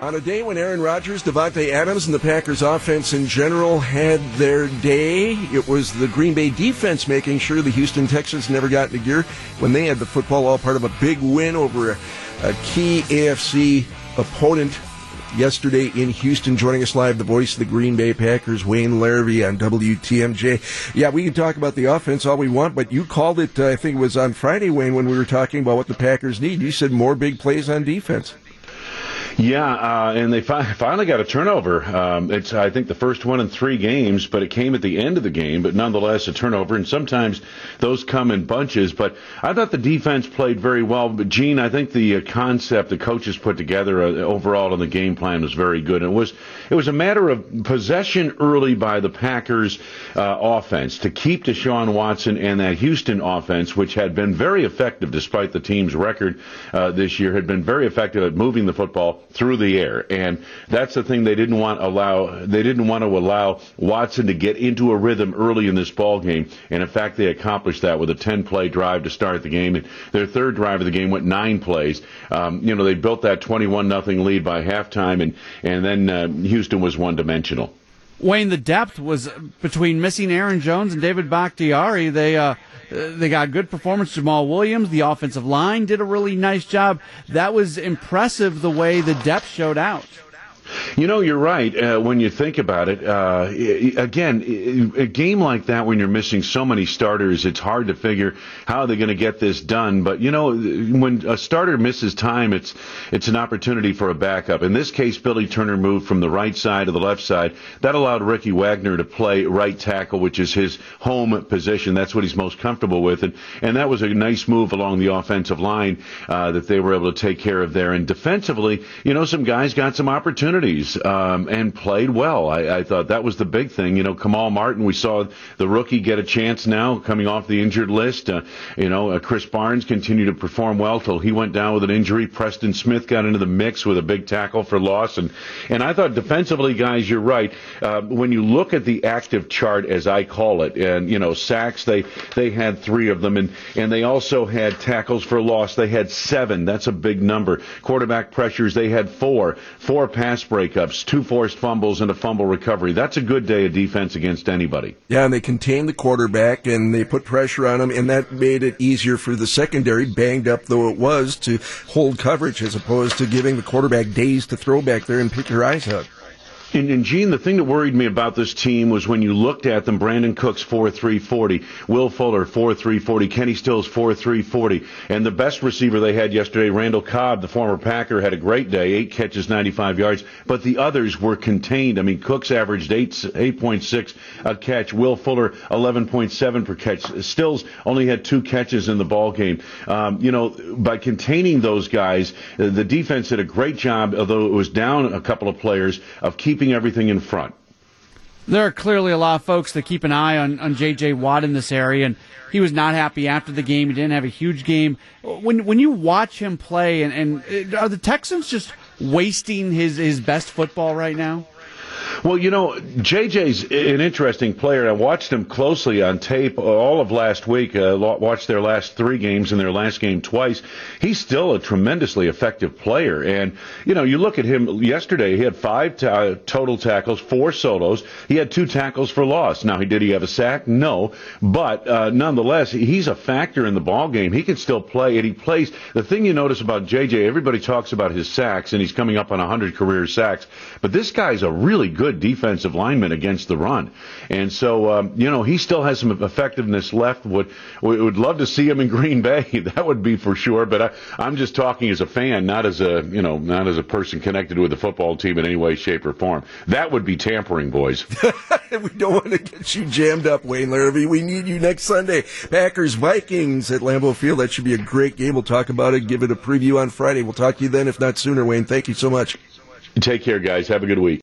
On a day when Aaron Rodgers, Davante Adams, and the Packers offense in general had their day, it was the Green Bay defense making sure the Houston Texans never got into gear when they had the football all part of a big win over a, a key AFC opponent yesterday in Houston. Joining us live, the voice of the Green Bay Packers, Wayne Larrivee on WTMJ. Yeah, we can talk about the offense all we want, but you called it, uh, I think it was on Friday, Wayne, when we were talking about what the Packers need. You said more big plays on defense. Yeah, uh, and they fi- finally got a turnover. Um, it's I think the first one in three games, but it came at the end of the game. But nonetheless, a turnover, and sometimes those come in bunches. But I thought the defense played very well. But Gene, I think the uh, concept the coaches put together uh, overall in the game plan was very good. And it was it was a matter of possession early by the Packers uh, offense to keep Deshaun Watson and that Houston offense, which had been very effective despite the team's record uh, this year, had been very effective at moving the football through the air, and that's the thing they didn't want allow. They didn't want to allow Watson to get into a rhythm early in this ball game, and in fact, they accomplished that with a 10-play drive to start the game. And their third drive of the game went nine plays. Um, you know, they built that 21 nothing lead by halftime, and and then uh, Houston was one-dimensional. Wayne, the depth was between missing Aaron Jones and David Bakhtiari. They uh, they got good performance. Jamaal Williams, the offensive line, did a really nice job. That was impressive the way the depth showed out. You know, you're right. Uh, when you think about it, uh, again, a game like that, when you're missing so many starters, it's hard to figure how they're going to get this done. But you know, when a starter misses time, it's it's an opportunity for a backup. In this case, Billy Turner moved from the right side to the left side. That allowed Ricky Wagner to play right tackle, which is his home position. That's what he's most comfortable with, and and that was a nice move along the offensive line uh, that they were able to take care of there. And defensively, you know, some guys got some opportunities um, and played well. I, I thought that was the big thing. You know, Kamal Martin, we saw the rookie get a chance now coming off the injured list. Uh, you know, uh, Krys Barnes continued to perform well till he went down with an injury. Preston Smith got into the mix with a big tackle for loss. And, and I thought defensively, guys, you're right. Uh, when you look at the active chart, as I call it, and, you know, sacks, they, they had three of them. And, and they also had tackles for loss. They had seven. That's a big number. Quarterback pressures, they had four. Four pass breaks breakups, two forced fumbles, and a fumble recovery. That's a good day of defense against anybody. Yeah, and they contained the quarterback and they put pressure on him, and that made it easier for the secondary, banged up though it was, to hold coverage as opposed to giving the quarterback days to throw back there and pick your eyes out. And, and Gene, the thing that worried me about this team was when you looked at them, Brandin Cooks 4-3-40, Will Fuller 4-3-40, Kenny Stills 4-3-40, and the best receiver they had yesterday, Randall Cobb, the former Packer, had a great day, eight catches, 95 yards, but the others were contained. I mean, Cooks averaged 8, 8.6 a catch, Will Fuller 11.7 per catch, Stills only had two catches in the ball game. Um, you know, by containing those guys, the defense did a great job, although it was down a couple of players, of keeping keeping everything in front. There are clearly a lot of folks that keep an eye on, on J.J. Watt in this area, and he was not happy after the game. He didn't have a huge game. When when you watch him play, and, and uh, are the Texans just wasting his, his best football right now? Well, you know, JJ's an interesting player. I watched him closely on tape all of last week. Uh, watched their last three games and their last game twice. He's still a tremendously effective player. And you know, you look at him yesterday. He had five ta- total tackles, four solos. He had two tackles for loss. Now, did he have a sack? No, but uh, nonetheless, he's a factor in the ball game. He can still play, and he plays. The thing you notice about JJ, everybody talks about his sacks, and he's coming up on 100 career sacks. But this guy's a really good defensive lineman against the run. And so, um, you know, he still has some effectiveness left. Would would love to see him in Green Bay. that would be for sure. But I, I'm just talking as a fan, not as a you know, not as a person connected with the football team in any way, shape, or form. That would be tampering, boys. we don't want to get you jammed up, Wayne Larrivee. We need you next Sunday. Packers Vikings at Lambeau Field. That should be a great game. We'll talk about it. Give it a preview on Friday. We'll talk to you then, if not sooner. Wayne, thank you so much. Take care, guys. Have a good week.